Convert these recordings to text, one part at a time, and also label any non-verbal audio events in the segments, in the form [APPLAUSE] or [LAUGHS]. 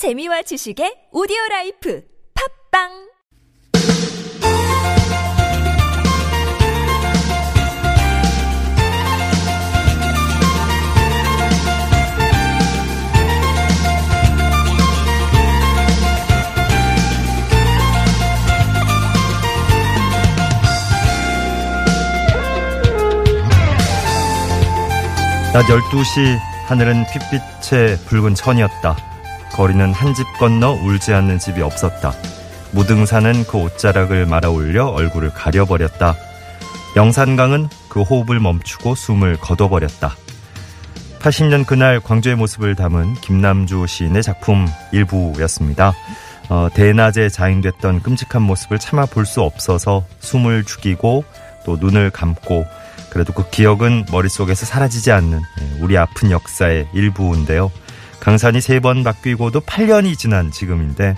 재미와 지식의 오디오 라이프 팝빵 낮 12시 하늘은 핏빛의 붉은 천이었다. 거리는 한 집 건너 울지 않는 집이 없었다. 무등산은 그 옷자락을 말아 올려 얼굴을 가려버렸다. 영산강은 그 호흡을 멈추고 숨을 거둬버렸다. 80년 그날 광주의 모습을 담은 김남주 시인의 작품 일부였습니다. 어, 대낮에 자행됐던 끔찍한 모습을 참아 볼 수 없어서 숨을 죽이고 또 눈을 감고 그래도 그 기억은 머릿속에서 사라지지 않는 예, 우리 아픈 역사의 일부인데요. 강산이 세 번 바뀌고도 8년이 지난 지금인데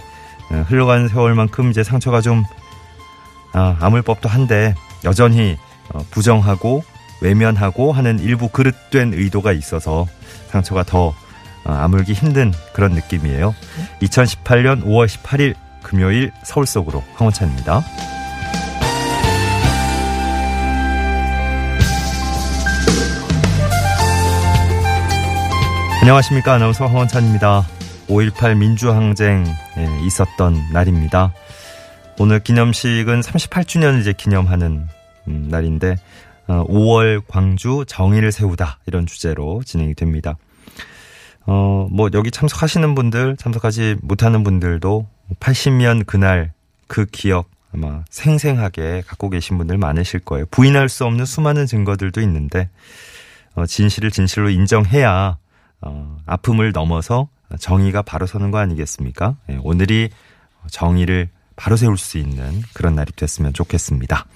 예, 흘러간 세월만큼 이제 상처가 좀 아, 아물 법도 한데 여전히 어, 부정하고 외면하고 하는 일부 그릇된 의도가 있어서 상처가 더 어, 아물기 힘든 그런 느낌이에요. 2018년 5월 18일 금요일 서울 속으로 황원찬입니다. 안녕하십니까. 아나운서 황원찬입니다. 5.18 민주항쟁 예, 있었던 날입니다. 오늘 기념식은 38주년을 이제 기념하는 음, 날인데, 어, 5월 광주 정의를 세우다. 이런 주제로 진행이 됩니다. 어, 뭐, 여기 참석하시는 분들, 참석하지 못하는 분들도 80년 그날 그 기억 아마 생생하게 갖고 계신 분들 많으실 거예요. 부인할 수 없는 수많은 증거들도 있는데, 어, 진실을 진실로 인정해야 어, 아픔을 넘어서 정의가 바로 서는 거 아니겠습니까? 예, 오늘이 정의를 바로 세울 수 있는 그런 날이 됐으면 좋겠습니다.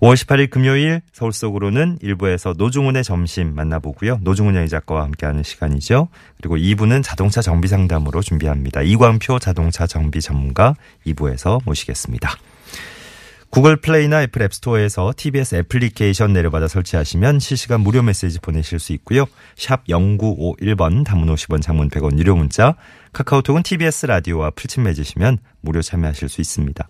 5월 18일 금요일 서울 속으로는 1부에서 노중훈의 점심 만나보고요. 노중훈 여의 작가와 함께하는 시간이죠. 그리고 2부는 자동차 정비 상담으로 준비합니다. 이광표 자동차 정비 전문가 2부에서 모시겠습니다. 구글 플레이나 애플 앱스토어에서 TBS 애플리케이션 내려받아 설치하시면 실시간 무료 메시지 보내실 수 있고요. 샵 0951번 단문 50원 장문 100원 유료 문자 카카오톡은 TBS 라디오와 플친 맺으시면 무료 참여하실 수 있습니다.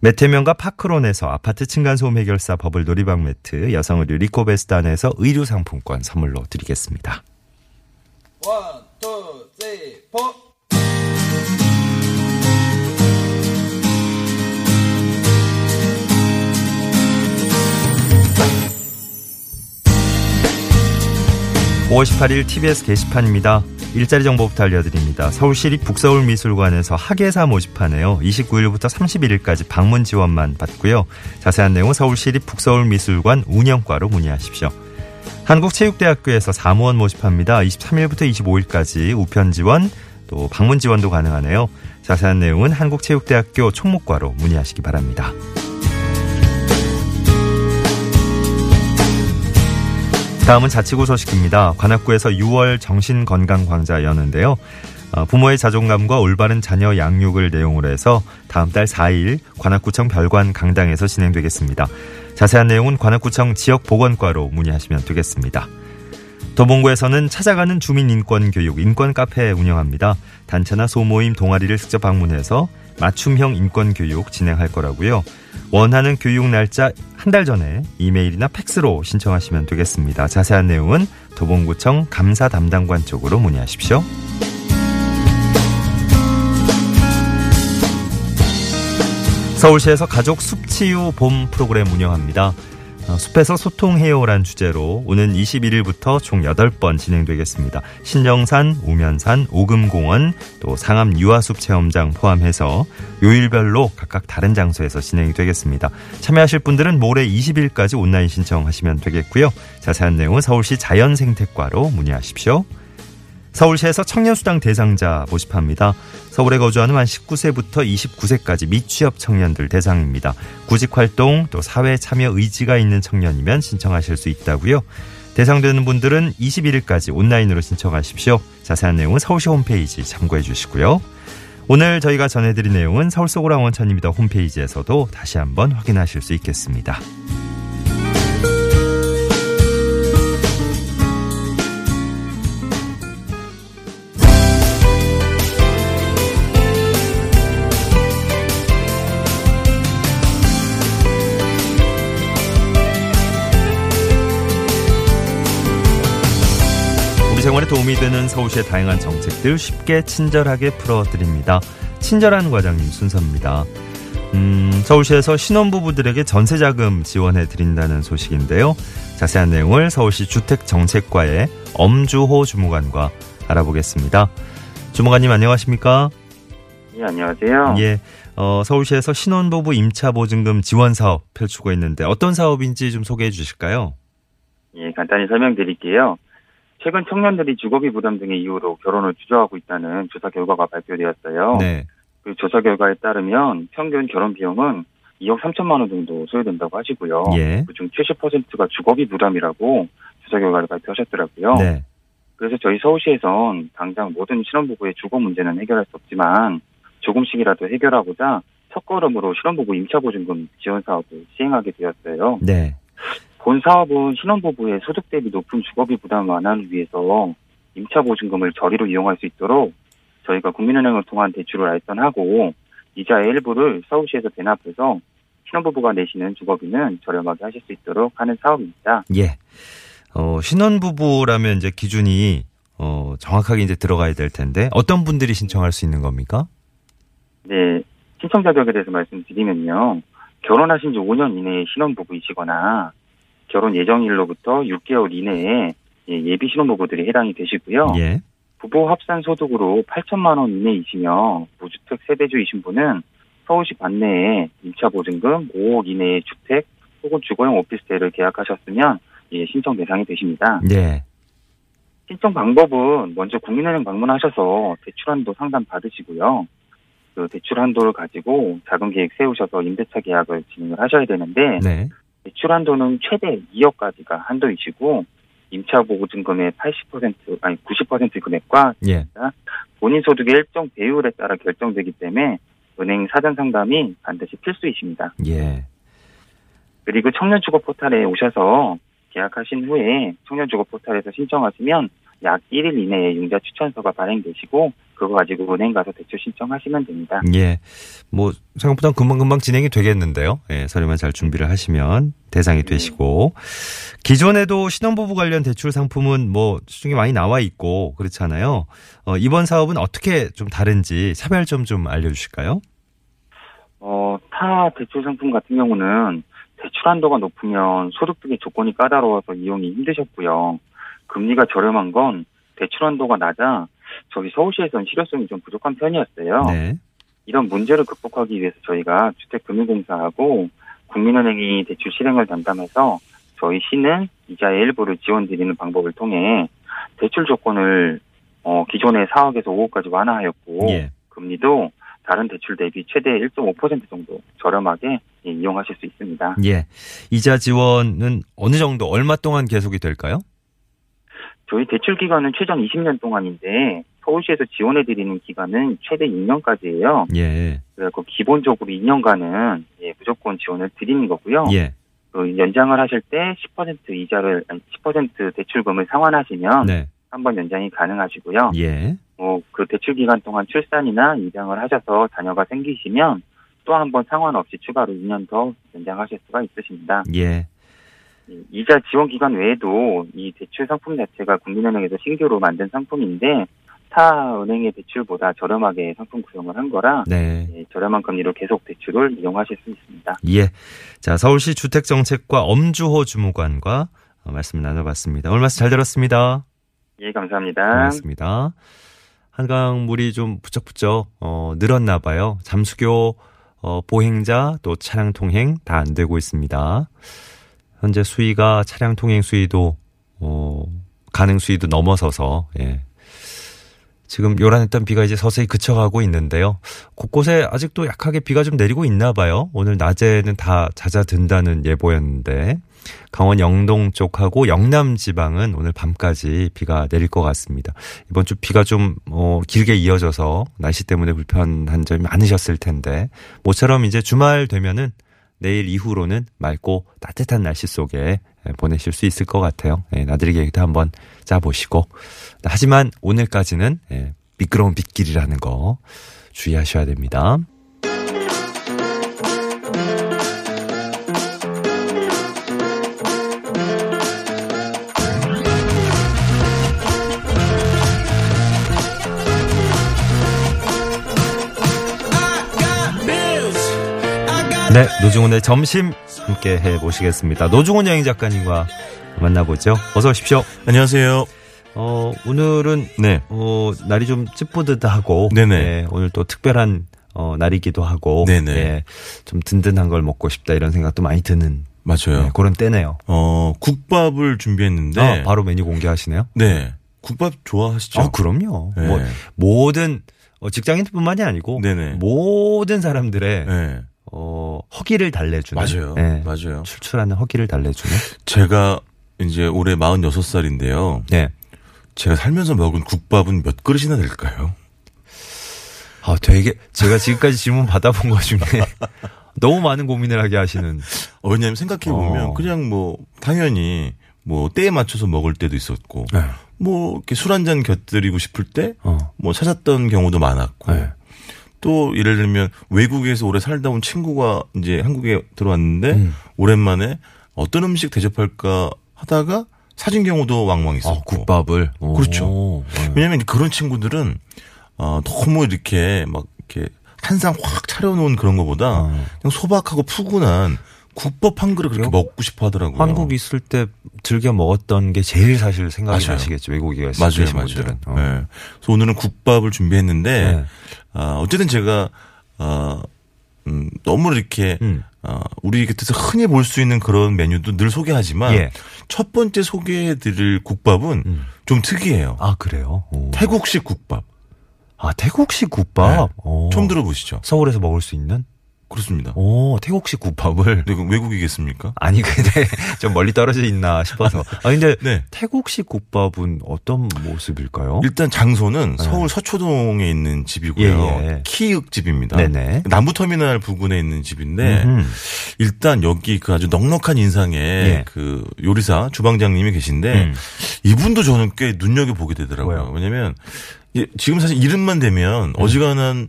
메테면과 파크론에서 아파트 층간소음 해결사 버블 놀이방 매트 여성 의류 리코베스단에서 의류 상품권 선물로 드리겠습니다. One, two, three, four. 5월 18일 TBS 게시판입니다. 일자리 정보부터 알려드립니다. 서울시립 북서울미술관에서 학예사 모집하네요. 29일부터 31일까지 방문 지원만 받고요. 자세한 내용은 서울시립 북서울미술관 운영과로 문의하십시오. 한국체육대학교에서 사무원 모집합니다. 23일부터 25일까지 우편 지원 또 방문 지원도 가능하네요. 자세한 내용은 한국체육대학교 총무과로 문의하시기 바랍니다. 다음은 자치구 소식입니다. 관악구에서 6월 정신건강광자 여는데요. 어, 부모의 자존감과 올바른 자녀 양육을 내용으로 해서 다음 달 4일 관악구청 별관 강당에서 진행되겠습니다. 자세한 내용은 관악구청 지역보건과로 문의하시면 되겠습니다. 도봉구에서는 찾아가는 주민인권교육 인권카페 운영합니다. 단체나 소모임 동아리를 직접 방문해서 맞춤형 인권 교육 진행할 거라고요. 원하는 교육 날짜 한 달 전에 이메일이나 팩스로 신청하시면 되겠습니다. 자세한 내용은 도봉구청 감사 담당관 쪽으로 문의하십시오. 서울시에서 가족 숲치유 봄 프로그램 운영합니다. 어, 숲에서 소통해요란 주제로 오는 21일부터 총 8번 진행되겠습니다. 신정산, 우면산, 오금공원, 또 상암 유아숲 체험장 포함해서 요일별로 각각 다른 장소에서 진행이 되겠습니다. 참여하실 분들은 모레 20일까지 온라인 신청하시면 되겠고요. 자세한 내용은 서울시 자연생태과로 문의하십시오. 서울시에서 청년수당 대상자 모집합니다. 서울에 거주하는 만 19세부터 29세까지 미취업 청년들 대상입니다. 구직활동 또 사회 참여 의지가 있는 청년이면 신청하실 수 있다고요. 대상되는 분들은 21일까지 온라인으로 신청하십시오. 자세한 내용은 서울시 홈페이지 참고해 주시고요. 오늘 저희가 전해드린 내용은 서울 속으로 원천입니다 홈페이지에서도 다시 한번 확인하실 수 있겠습니다. 도움이 되는 서울시의 다양한 정책들 쉽게 친절하게 풀어드립니다. 친절한 과장님 순서입니다. 음, 서울시에서 신혼부부들에게 전세자금 지원해 드린다는 소식인데요. 자세한 내용을 서울시 주택정책과의 엄주호 주무관과 알아보겠습니다. 주무관님 안녕하십니까? 예, 안녕하세요. 예, 어, 서울시에서 신혼부부 임차보증금 지원 사업 펼치고 있는데 어떤 사업인지 좀 소개해 주실까요? 예, 간단히 설명드릴게요. 최근 청년들이 주거비 부담 등의 이유로 결혼을 주저하고 있다는 조사 결과가 발표되었어요. 네, 그 조사 결과에 따르면 평균 결혼 비용은 2억 3천만 원 정도 소요된다고 하시고요. 예, 그중 70%가 주거비 부담이라고 조사 결과를 발표하셨더라고요. 네, 그래서 저희 서울시에선 당장 모든 신혼부부의 주거 문제는 해결할 수 없지만 조금씩이라도 해결하고자 첫걸음으로 신혼부부 임차보증금 지원 사업을 시행하게 되었어요. 네, 본 사업은 신혼부부의 소득 대비 높은 주거비 부담 완화를 위해서 임차 보증금을 저리로 이용할 수 있도록 저희가 국민은행을 통한 대출을 알선하고 이자의 일부를 서울시에서 대납해서 신혼부부가 내시는 주거비는 저렴하게 하실 수 있도록 하는 사업입니다. 예. 어, 신혼부부라면 이제 기준이 어, 정확하게 이제 들어가야 될 텐데 어떤 분들이 신청할 수 있는 겁니까? 네, 신청 자격에 대해서 말씀드리면요. 결혼하신 지 5년 이내의 신혼부부이시거나 결혼 예정일로부터 6개월 이내에 예, 예비 신혼부부들이 해당이 되시고요. 예, 부부 합산 소득으로 8천만 원 이내이시며 무주택 세대주이신 분은 서울시 관내에 임차보증금 5억 이내의 주택 혹은 주거용 오피스텔을 계약하셨으면 예, 신청 대상이 되십니다. 예, 신청 방법은 먼저 국민은행 방문하셔서 대출 한도 상담 받으시고요. 그 대출 한도를 가지고 자금 계획 세우셔서 임대차 계약을 진행을 하셔야 되는데 네, 대출 한도는 최대 2억까지가 한도이시고 임차 보증금의 80% 아니 90% 금액과 예, 본인 소득의 일정 배율에 따라 결정되기 때문에 은행 사전 상담이 반드시 필수이십니다. 예, 그리고 청년 주거 포탈에 오셔서 계약하신 후에 청년 주거 포탈에서 신청하시면 약 1일 이내에 융자 추천서가 발행되시고 그거 가지고 은행 가서 대출 신청하시면 됩니다. 예. 뭐 생각보다 금방금방 진행이 되겠는데요. 예, 서류만 잘 준비를 하시면 대상이 되시고 기존에도 신혼부부 관련 대출 상품은 뭐 수중에 많이 나와 있고 그렇잖아요. 어, 이번 사업은 어떻게 좀 다른지 차별점 좀 알려주실까요? 어, 타 대출 상품 같은 경우는 대출 한도가 높으면 소득 등의 조건이 까다로워서 이용이 힘드셨고요. 금리가 저렴한 건 대출 한도가 낮아 저희 서울시에서는 실효성이 좀 부족한 편이었어요. 네, 이런 문제를 극복하기 위해서 저희가 주택금융공사하고 국민은행이 대출 실행을 담당해서 저희 시는 이자의 일부를 지원드리는 방법을 통해 대출 조건을 어, 기존의 4억에서 5억까지 완화하였고 예, 금리도 다른 대출 대비 최대 1.5% 정도 저렴하게 예, 이용하실 수 있습니다. 예. 이자 지원은 어느 정도 얼마 동안 계속이 될까요? 저희 대출 기간은 최장 20년 동안인데 서울시에서 지원해 드리는 기간은 최대 6년까지예요. 예, 그래서 기본적으로 2년간은 예, 무조건 지원을 드리는 거고요. 예, 그 연장을 하실 때 10% 이자를 아니 10% 대출금을 상환하시면 네, 한번 연장이 가능하시고요. 예, 뭐그 대출 기간 동안 출산이나 입양을 하셔서 자녀가 생기시면 또 한 번 상관없이 추가로 2년 더 연장하실 수가 있으십니다. 예, 이 이자 지원 기간 외에도 이 대출 상품 자체가 국민은행에서 신규로 만든 상품인데 타 은행의 대출보다 저렴하게 상품 구성을 한 거라 네. 예, 저렴한 금리로 계속 대출을 이용하실 수 있습니다. 예. 자, 서울시 주택정책과 엄주호 주무관과 어, 말씀 나눠봤습니다. 오늘 말씀 잘 들었습니다. 예, 감사합니다. 고맙습니다. 한강 물이 좀 부쩍부쩍 어, 늘었나 봐요. 잠수교 어, 보행자 또 차량 통행 다 안 되고 있습니다. 현재 수위가 차량 통행 수위도 어, 가능 수위도 넘어서서 예. 지금 요란했던 비가 이제 서서히 그쳐가고 있는데요. 곳곳에 아직도 약하게 비가 좀 내리고 있나 봐요. 오늘 낮에는 다 잦아든다는 예보였는데 강원 영동 쪽하고 영남 지방은 오늘 밤까지 비가 내릴 것 같습니다. 이번 주 비가 좀 어, 길게 이어져서 날씨 때문에 불편한 점이 많으셨을 텐데 모처럼 이제 주말 되면은 내일 이후로는 맑고 따뜻한 날씨 속에 예, 보내실 수 있을 것 같아요. 예, 나들이 계획도 한번 짜보시고 하지만 오늘까지는 예, 미끄러운 빗길이라는 거 주의하셔야 됩니다. 네, 노중훈의 점심 함께 해보시겠습니다. 노중훈 여행 작가님과 만나보죠. 어서 오십시오. 안녕하세요. 어, 오늘은, 네. 어, 날이 좀 찌뿌듯하고. 네네. 예, 오늘 또 특별한, 어, 날이기도 하고. 네네. 예, 좀 든든한 걸 먹고 싶다 이런 생각도 많이 드는. 맞아요. 예, 그런 때네요. 어, 국밥을 준비했는데. 아, 바로 메뉴 공개하시네요? 네. 국밥 좋아하시죠? 아, 그럼요. 네. 뭐, 모든, 어, 직장인뿐만이 아니고. 네네. 모든 사람들의, 네. 어, 허기를 달래주는. 맞아요. 예, 맞아요. 출출하는 허기를 달래주는. 제가 이제 올해 46살인데요. 네. 제가 살면서 먹은 국밥은 몇 그릇이나 될까요? 아, 되게, 제가 지금까지 질문 받아본 것 중에 [LAUGHS] 너무 많은 고민을 하게 하시는. 어, 왜냐면 생각해보면 어. 그냥 뭐, 당연히 뭐, 때에 맞춰서 먹을 때도 있었고. 네. 뭐, 이렇게 술 한 잔 곁들이고 싶을 때. 어. 뭐, 찾았던 경우도 많았고. 네. 또 예를 들면 외국에서 오래 살다 온 친구가 이제 한국에 들어왔는데 음. 오랜만에 어떤 음식 대접할까 하다가 사진 경우도 왕왕 있었고. 아, 국밥을. 오. 그렇죠. 네. 왜냐하면 그런 친구들은 어, 너무 이렇게 막 이렇게 한상 확 차려놓은 그런 것보다 어. 그냥 소박하고 푸근한 국밥 한 그릇 그렇게 먹고 싶어 하더라고요. 한국 있을 때 즐겨 먹었던 게 제일 사실 생각이 맞아요. 나시겠죠. 외국에 맞아요, 계신 맞아요. 분들은. 어. 네. 그래서 오늘은 국밥을 준비했는데 네. 아, 어쨌든 제가 어, 음, 너무 이렇게 음. 어, 우리 곁에서 흔히 볼 수 있는 그런 메뉴도 늘 소개하지만 예. 첫 번째 소개해드릴 국밥은 음. 좀 특이해요. 아, 그래요? 오. 태국식 국밥. 아, 태국식 국밥? 오. 처음 들어보시죠? 서울에서 먹을 수 있는? 그렇습니다. 오, 태국식 국밥을. 네, 외국이겠습니까? 아니, 근데 [LAUGHS] 좀 멀리 떨어져 있나 싶어서. 아, 근데 네. 태국식 국밥은 어떤 모습일까요? 일단 장소는 서울 서초동에 있는 집이고요. 네. 예, 예. 키읔 집입니다. 네네. 남부터미널 부근에 있는 집인데 음흠. 일단 여기 그 아주 넉넉한 인상의 예. 그 요리사 주방장님이 계신데 음. 이분도 저는 꽤 눈여겨 보게 되더라고요. 왜냐면 이- 지금 사실 이름만 되면 네. 어지간한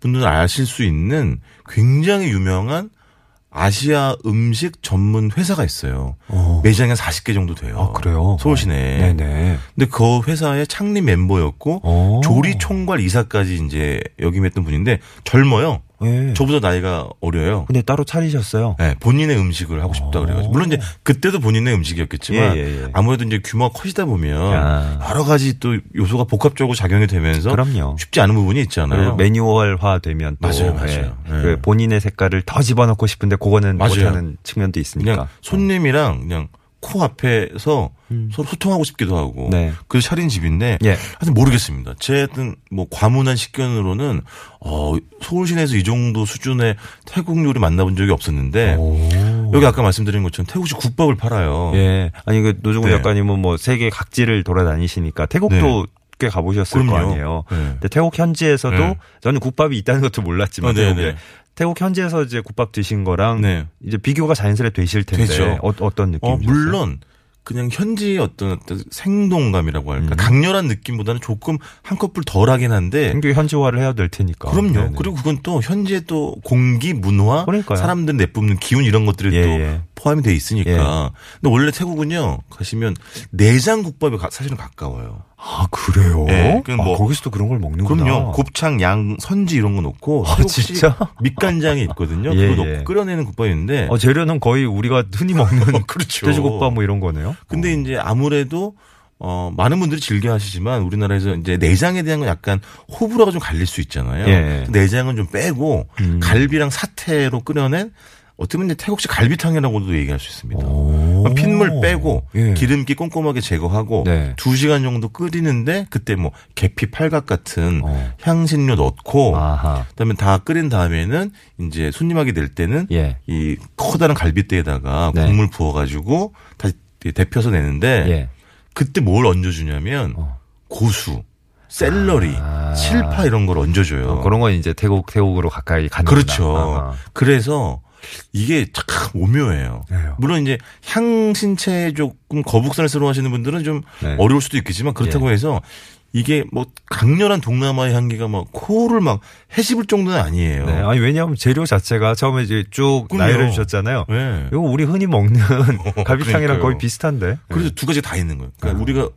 분들은 아실 수 있는 굉장히 유명한 아시아 음식 전문 회사가 있어요. 어. 매장이 한 40개 정도 돼요. 아, 그래요? 서울 시내에. 네네. 근데 그 회사의 창립 멤버였고 어. 조리 총괄 이사까지 이제 역임했던 분인데 젊어요. 예. 저보다 나이가 어려요. 근데 따로 차리셨어요? 네, 본인의 음식을 하고 싶다 그래가지고 물론 이제 그때도 본인의 음식이었겠지만 어. 예, 예, 예. 아무래도 이제 규모가 커지다 보면 야. 여러 가지 또 요소가 복합적으로 작용이 되면서 그럼요. 쉽지 않은 부분이 있잖아요. 그리고 매뉴얼화 되면 또 맞아요, 맞아요. 예. 네. 그 본인의 색깔을 더 집어넣고 싶은데 그거는 맞아요. 못하는 측면도 있으니까. 그냥 손님이랑 그냥 코 앞에서 서로 소통하고 싶기도 하고 음. 네. 그래서 차린 집인데 예. 하여튼 모르겠습니다. 제 어떤 뭐 과문한 식견으로는 어 서울 시내에서 이 정도 수준의 태국 요리 만나본 적이 없었는데 오. 여기 아까 말씀드린 것처럼 태국식 국밥을 팔아요. 예. 아니 그 노중훈 네. 작가님은 뭐 세계 각지를 돌아다니시니까 태국도 꽤 가보셨을 거 그럼요. 아니에요. 네. 근데 태국 현지에서도 네. 저는 국밥이 있다는 것도 몰랐지만 어, 네, 태국 현지에서 이제 국밥 드신 거랑 네. 이제 비교가 자연스레 되실 텐데 되죠. 어, 어떤 어, 느낌이셨어요? 물론 그냥 현지의 어떤, 어떤 생동감이라고 할까 음. 강렬한 느낌보다는 조금 한꺼풀 덜하긴 한데 굉장히 현지화를 해야 될 테니까. 그럼요. 네네. 그리고 그건 또 현지의 또 공기, 문화, 그러니까요. 사람들 내뿜는 기운 이런 것들이 예, 또 예. 포함이 돼 있으니까. 근데 원래 태국은요 가시면 내장 국밥에 가- 사실은 가까워요. 아 그래요? 예, 그건 아, 뭐- 거기서도 그런 걸 먹는구나. 그럼요. 곱창, 양, 선지 이런 거 넣고 아, 진짜? 밑간장이 있거든요. [LAUGHS] 예, 그거 예. 넣고 끓여내는 국밥인데. 어, 재료는 거의 우리가 흔히 먹는 [LAUGHS] 그렇죠. 돼지국밥 뭐 이런 거네요. 근데 이제 아무래도 어 많은 분들이 즐겨 하시지만 우리나라에서 이제 내장에 대한 건 약간 호불호가 좀 갈릴 수 있잖아요. 예. 내장은 좀 빼고 음. 갈비랑 사태로 끓여낸 어떻게 보면 이제 태국식 갈비탕이라고도 얘기할 수 있습니다. 오. 핏물 빼고 예. 기름기 꼼꼼하게 제거하고 네. 두 시간 정도 끓이는데 그때 뭐 계피 팔각 같은 어. 향신료 넣고 아하. 그다음에 다 끓인 다음에는 이제 손님하게 될 때는 예. 이 커다란 갈비대에다가 네. 국물 부어 가지고 다시 데펴서 내는데 예. 그때 뭘 얹어 주냐면 어. 고수, 샐러리, 아. 실파 이런 걸 얹어줘요. 어, 그런 건 이제 태국 태국으로 가까이 가는 그렇죠. 그래서 이게 참 오묘해요. 네. 물론 이제 향신채 조금 거북살스러워 하시는 분들은 좀 네. 어려울 수도 있겠지만 그렇다고 해서 이게 뭐 강렬한 동남아의 향기가 막 코를 막 해집을 정도는 아니에요. 네. 아니 왜냐하면 재료 자체가 처음에 이제 쭉 그럼요. 나열해 주셨잖아요. 네. 이거 우리 흔히 먹는 [LAUGHS] 갈비탕이랑 그러니까요. 거의 비슷한데. 그래서 두 가지 다 있는 거예요. 아. 그러니까 우리가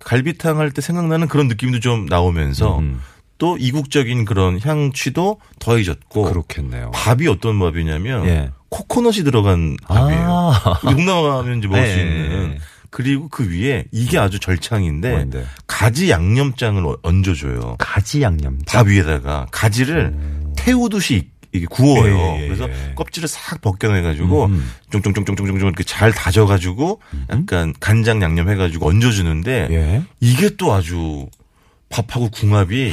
갈비탕 할 때 생각나는 그런 느낌도 좀 나오면서 음. 또 이국적인 그런 향취도 더해졌고 그렇겠네요. 밥이 어떤 밥이냐면 예. 코코넛이 들어간 밥이에요. 아. 동남아면 이제 먹을 수 예, 있는. 예. 그리고 그 위에 이게 아주 절창인데 뭔데? 가지 양념장을 어- 얹어줘요. 가지 양념. 밥 위에다가 가지를 태우듯이 이게 구워요. 예, 예, 그래서 예. 껍질을 싹 벗겨내가지고 음. 쫑쫑쫑쫑쫑쫑 이렇게 잘 다져가지고 약간 간장 양념 해가지고 얹어주는데 예. 이게 또 아주 밥하고 궁합이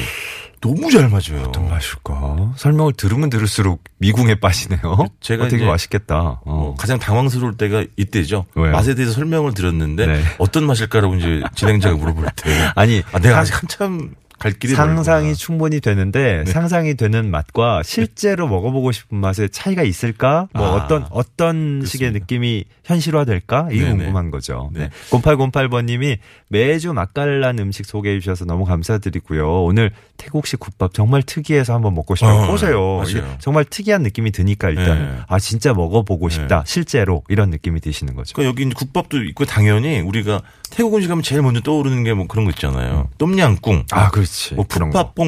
너무 잘 맞아요. 어떤 맛일까? 설명을 들으면 들을수록 미궁에 빠지네요. 제가 어, 되게 맛있겠다. 어, 어. 가장 당황스러울 때가 이때죠. 왜요? 맛에 대해서 설명을 드렸는데 네. 어떤 맛일까라고 이제 [LAUGHS] 진행자가 물어볼 때 아니, 아, 내가 상- 아직 한참 갈 길이 상상이 멀구나. 충분히 되는데 네. 상상이 되는 맛과 실제로 먹어보고 싶은 맛의 차이가 있을까? 뭐 아, 어떤 어떤 식의 그렇습니다. 느낌이 현실화될까? 이게 네네. 궁금한 거죠. 네. 네. 0808번님이 매주 맛깔난 음식 소개해 주셔서 너무 감사드리고요. 오늘 태국식 국밥 정말 특이해서 한번 먹고 싶어요. 어, 보세요. 맞아요. 이게 정말 특이한 느낌이 드니까 일단 네. 아 진짜 먹어보고 싶다. 실제로 이런 느낌이 드시는 거죠. 그러니까 여기 국밥도 있고 당연히 우리가 태국 음식 하면 제일 먼저 떠오르는 게 뭐 그런 거 있잖아요. 똠양꿍, 아 그렇지. 뭐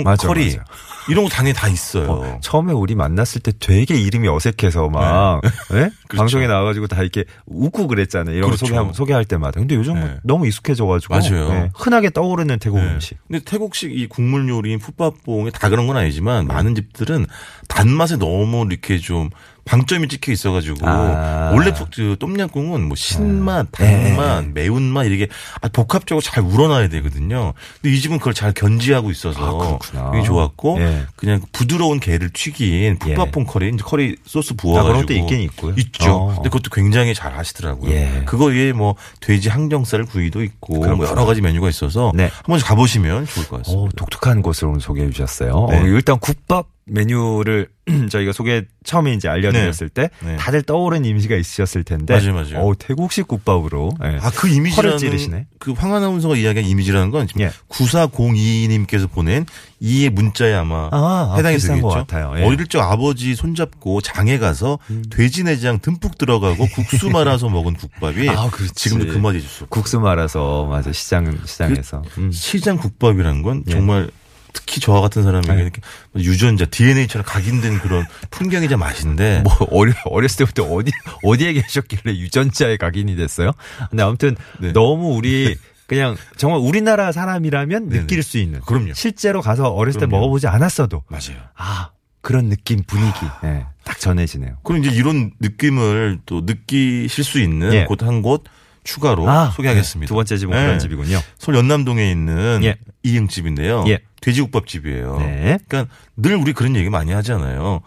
맞아, 커리 맞아. 이런 거 당연히 다 있어요. 어, 처음에 우리 만났을 때 되게 이름이 어색해서 막 예? [LAUGHS] 그렇죠. 방송에 나와가지고 다 이렇게 웃고 그랬잖아요. 이런 그렇죠. 거 소개하, 소개할 때마다. 근데 요즘 은 네. 너무 익숙해져가지고 맞아요. 예, 흔하게 떠오르는 태국 네. 음식. 근데 태국식 이 국물 요리인 풋밥뽕이 다 그런 건 아니지만 많은 집들은 단맛에 너무 이렇게 좀 방점이 찍혀 있어가지고 아. 원래 푹- 그 똠양꿍은 뭐 신맛, 네. 단맛, 매운맛 이렇게 아주 복합적으로 잘 우러나야 되거든요. 근데 이 집은 그걸 잘 견지하고 있어서 아. 이게 좋았고 예. 그냥 부드러운 게를 튀긴 푸팟퐁 커리, 이제 커리 소스 아, 부어가지고 그런 것도 있긴 있고요. 있죠. 어. 근데 그것도 굉장히 잘 하시더라고요. 예. 그거 위에 뭐 돼지 항정살 구이도 있고 뭐. 여러 가지 메뉴가 있어서 네. 한번 가보시면 좋을 것 같습니다. 오, 독특한 곳을 오늘 소개해 주셨어요. 네. 어, 일단 국밥 메뉴를 [CLEARS THROAT] 저희가 소개 처음에 이제 알려드렸을 때 네. 다들 떠오른 이미지가 있으셨을 텐데, 맞아요, 맞아요. 어, 태국식 국밥으로 예. 아, 그 허를 이미지라는 찌르시네. 그 황아나운서가 이야기한 이미지라는 건 지금 예. 9402님께서 보낸 이의 문자에 아마 아, 아, 해당이 비슷한 되겠죠. 것 같아요. 예. 음. 어릴 적 아버지 손잡고 장에 가서 돼지 내장 듬뿍 들어가고 국수 말아서 [LAUGHS] 먹은 국밥이 아. 지금도 그 맛이 없고 국수 말아서 맞아 시장 시장에서 음. 시장 국밥이라는 건 예. 정말 특히 저와 같은 사람에게 네. 이렇게 유전자 DNA처럼 각인된 그런 풍경이자 맛인데 [LAUGHS] 뭐 어려 어렸을 때부터 어디 어디에 계셨길래 유전자에 각인이 됐어요? 근데 아무튼 네. 너무 우리 그냥 정말 우리나라 사람이라면 네네. 느낄 수 있는 그럼요. 실제로 가서 어렸을 때 그럼요. 먹어보지 않았어도 맞아요. 아 그런 느낌 분위기 예, 딱 전해지네요. 그럼 이제 이런 느낌을 또 느끼실 수 있는 예. 곳한곳 추가로 아, 소개하겠습니다. 네. 두 번째 집은 네. 그런 집이군요. 서울 연남동에 있는 예. 이응집인데요. 예. 돼지국밥집이에요. 네. 그러니까 늘 우리 그런 얘기 많이 하잖아요.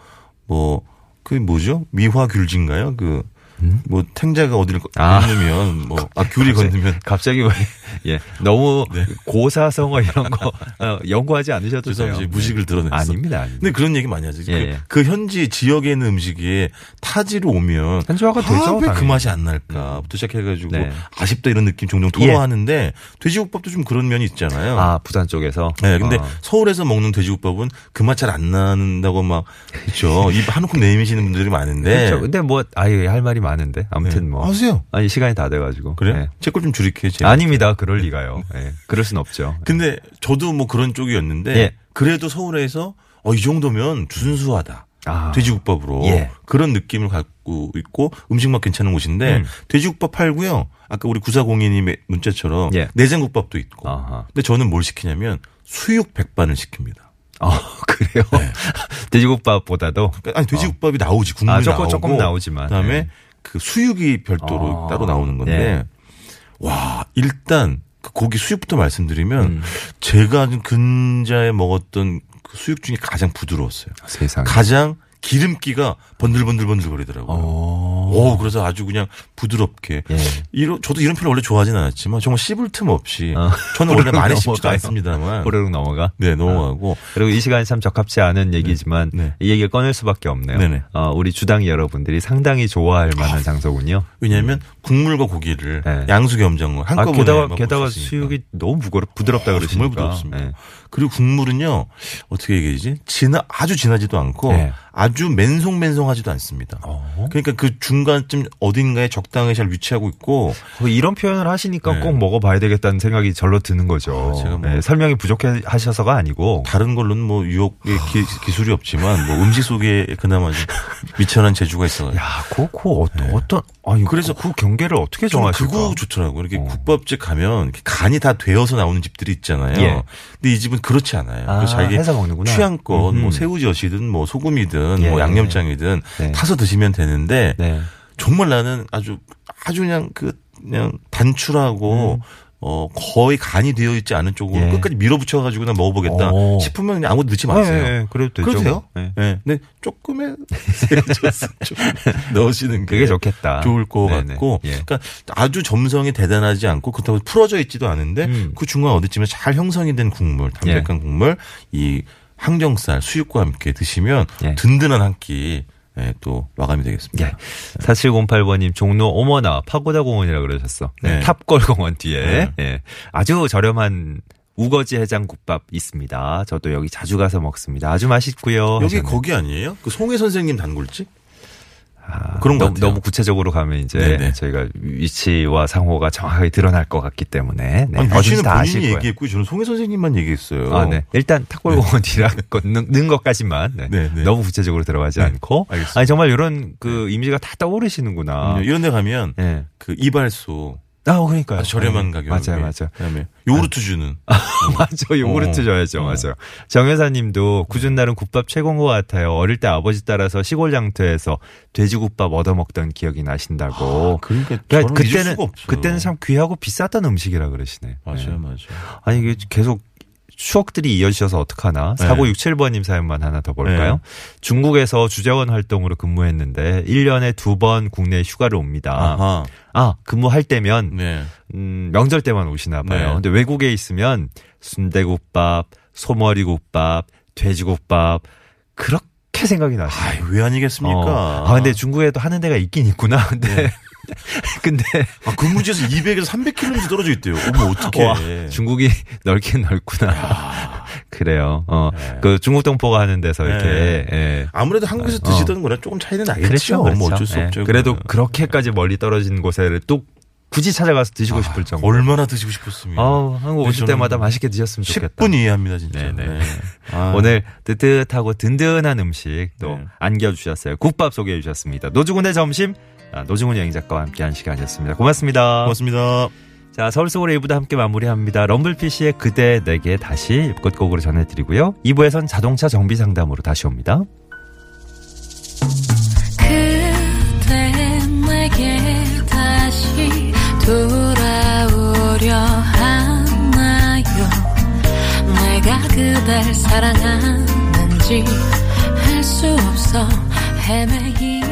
뭐, 그 뭐죠? 미화귤진가요? 그, 뭐 탱자가 어디를 거- 음? 아. 건너면 뭐, 아, 귤이 건너면 갑자기 왜, [LAUGHS] 예, 너무 네. 고사성어 이런 거 어, 연구하지 않으셔도 돼요. 죄송합니다. 무식을 드러냈어. 아닙니다, 아닙니다. 근데 그런 얘기 많이 하죠. 예, 예. 그, 그 현지 지역에 있는 음식이 타지로 오면 현지화가 되죠, 아, 왜그 당연히. 맛이 안 날까부터 시작해가지고 네. 아쉽다 이런 느낌 종종 토로하는데 돼지국밥도 좀 그런 면이 있잖아요. 아 부산 쪽에서. 네, 근데 아. 서울에서 먹는 돼지국밥은 그 맛 잘 안 난다고 막 그렇죠. 입 한우큼 내미시는 분들이 많은데. 그렇죠. 근데 뭐 아예 할 말이 많 은데 아무튼 네. 뭐 하세요. 아니 시간이 다 돼가지고 그래? 네. 제걸 좀 줄일게요. 아닙니다. 그럴 리가요. 예. 그럴 순 없죠. 근데 저도 뭐 그런 쪽이었는데 예. 그래도 서울에서 어, 이 정도면 준수하다. 아. 돼지국밥으로 예. 그런 느낌을 갖고 있고 음식 맛 괜찮은 곳인데 음. 돼지국밥 팔고요. 아까 우리 9402님의 문자처럼 예. 내장국밥도 있고. 아하. 근데 저는 뭘 시키냐면 수육 백반을 시킵니다. 아 [LAUGHS] 그래요. 돼지국밥보다도 그러니까 아니 돼지국밥이 나오지 국물 아, 조금- 나오고 조금 나오지만. 그다음에 네. 그 수육이 별도로 아, 따로 나오는 건데 네. 와 일단 그 고기 수육부터 말씀드리면 음. 제가 근자에 먹었던 그 수육 중에 가장 부드러웠어요. 세상에. 가장 기름기가 번들번들번들 거리더라고요. 어. 오, 그래서 아주 그냥 부드럽게. 예. 이런 저도 이런 표를 원래 좋아하진 않았지만 정말 씹을 틈 없이 어. 저는 원래 많이 씹지도. 않습니다만. 호로록 넘어가. 네, 넘어가고. 그리고 이 시간이 참 적합치 않은 얘기지만 네. 이 얘기를 꺼낼 수밖에 없네요. 네네. 어, 우리 주당 여러분들이 상당히 좋아할 만한 장소군요. 왜냐하면 국물과 고기를 네. 양수 겸장을 아, 한꺼번에 게다가 먹을 게다가 수 있으니까. 수육이 너무 부드럽, 부드럽다 어, 그러시니까. 정말 부드럽습니다. 예. 그리고 국물은요 어떻게 얘기하지? 진하 아주 진하지도 않고 네. 아주 맨송맨송하지도 않습니다. 어. 그러니까 그 중간쯤 어딘가에 적당히 잘 위치하고 있고 뭐 이런 표현을 하시니까 네. 꼭 먹어봐야 되겠다는 생각이 절로 드는 거죠. 아, 제가 뭐- 네, 설명이 부족해 하셔서가 아니고. 다른 걸로는 뭐 유혹의 기, 술이 없지만 뭐 음식 속에 그나마 좀 미천한 재주가 있어요. 야, 그, 그 어떤, 어떤, 아니, 그래서 그, 그 경계를 어떻게 좀 정하실까? 그거 좋더라고요. 이렇게 어. 국밥집 가면 이렇게 간이 다 되어서 나오는 집들이 있잖아요. 예. 근데 이 집은 그렇지 않아요. 아, 그래서 자기 해서 먹는구나. 취향껏 음흠. 뭐 새우젓이든 뭐 소금이든 예. 뭐 양념장이든 네. 타서 드시면 되는데 네. 정말 나는 아주 아주 그냥 그 그냥 단출하고 어 거의 간이 되어 있지 않은 쪽으로 음. 예. 끝까지 밀어붙여 가지고 그냥 먹어보겠다 오. 싶으면 그냥 아무것도 넣지 마세요. 네, 네, 그래도 되죠. 그러세요? 네. 네. 근데 조금의 [LAUGHS] 좀 [LAUGHS] 넣으시는 게 그게 좋겠다. 좋을 것 네네. 같고, 예. 그러니까 아주 점성이 대단하지 않고 그렇다고 풀어져 있지도 않은데 음. 그 중간 어디쯤에 잘 형성이 된 국물, 담백한 국물, 이 항정살, 수육과 함께 드시면 예. 든든한 한 끼. 예, 또 마감이 되겠습니다. 예. 4708번님 종로 오머나 파고다 공원이라 그러셨어. 네. 네. 탑골 공원 뒤에 네. 예. 아주 저렴한 우거지 해장국밥 있습니다. 저도 여기 자주 가서 먹습니다. 아주 맛있고요. 여기 하셨네요. 거기 아니에요? 그 송혜 선생님 단골집? 아, 그런 것 너무. 너무 구체적으로 가면 이제 네네. 저희가 위치와 상호가 정확하게 드러날 것 같기 때문에 네. 아니, 위치는 다 본인이. 얘기했고 저는 송혜 선생님만 얘기했어요. 아, 네. 일단 넣는 [LAUGHS] 것까지만 네. 네, 네. 너무 구체적으로 들어가지 네, 않고 알겠습니다. 아니 정말 이런 그 이미지가 다 떠오르시는구나. 이런 데 가면 네. 그 이발소 아, 그러니까요. 아주 저렴한 네. 가격에 맞아요, 맞아요. 그다음에 요구르트 주는 [LAUGHS] 맞아, 요구르트 어. 줘야죠, 어. 맞아요. 정여사님도 굳은 날은 국밥 최고인 것 같아요. 어릴 때 아버지 따라서 시골 양토에서 돼지국밥 얻어 먹던 기억이 나신다고. 그러니까 그러니까 잊을 그때는. 그때는 참 귀하고 비쌌던 음식이라 그러시네. 맞아요, 네. 맞아요. 아니 이게 계속 추억들이 이어지셔서 어떡하나. 네. 4967번님 사연만 하나 더 볼까요? 네. 중국에서 주재원 활동으로 근무했는데 1년에 두 번 국내 휴가를 옵니다. 아하. 아, 근무할 때면 네. 음, 명절 때만 오시나 봐요. 네. 근데 외국에 있으면 순대국밥, 소머리국밥, 돼지국밥 그렇게 생각이 나시네요. 아이, 왜 아니겠습니까? 어. 아, 근데 중국에도 하는 데가 있긴 있구나. 근데 [LAUGHS] 네. [LAUGHS] 근데 아, 근무지에서 200에서 300km 떨어져 있대요. 어머, 어떡해. 와, 중국이 [LAUGHS] 넓긴 넓구나. 그래요. 어, 네. 그 중국 동포가 하는 데서 이렇게 네. 예. 아무래도 한국에서 어. 드시던 거랑 조금 차이는 나겠죠. 그렇죠. 뭐 그렇죠. 어쩔 수 예. 없죠. 그래도 그거는. 그렇게까지 멀리 떨어진 곳에 또 굳이 찾아가서 드시고 싶을 정도. 얼마나 드시고 싶었습니까? 어, 한국 오실 저는 때마다 맛있게 드셨으면 좋겠다. 10분 이해합니다, 진짜. 네네. 네. [LAUGHS] 아. 오늘 뜨뜻하고 든든한 음식 또 네. 안겨주셨어요. 국밥 소개해 주셨습니다. 노중훈의 점심, 아, 노중훈 여행 작가와 함께한 시간이었습니다. 고맙습니다. 고맙습니다. 자, 서울 속으로 1부도 함께 마무리합니다. 럼블피쉬의 그대 내게 다시 끝곡으로 전해드리고요. 2부에선 자동차 정비 상담으로 다시 옵니다. 그댈 사랑하는지 알 수 없어 헤매이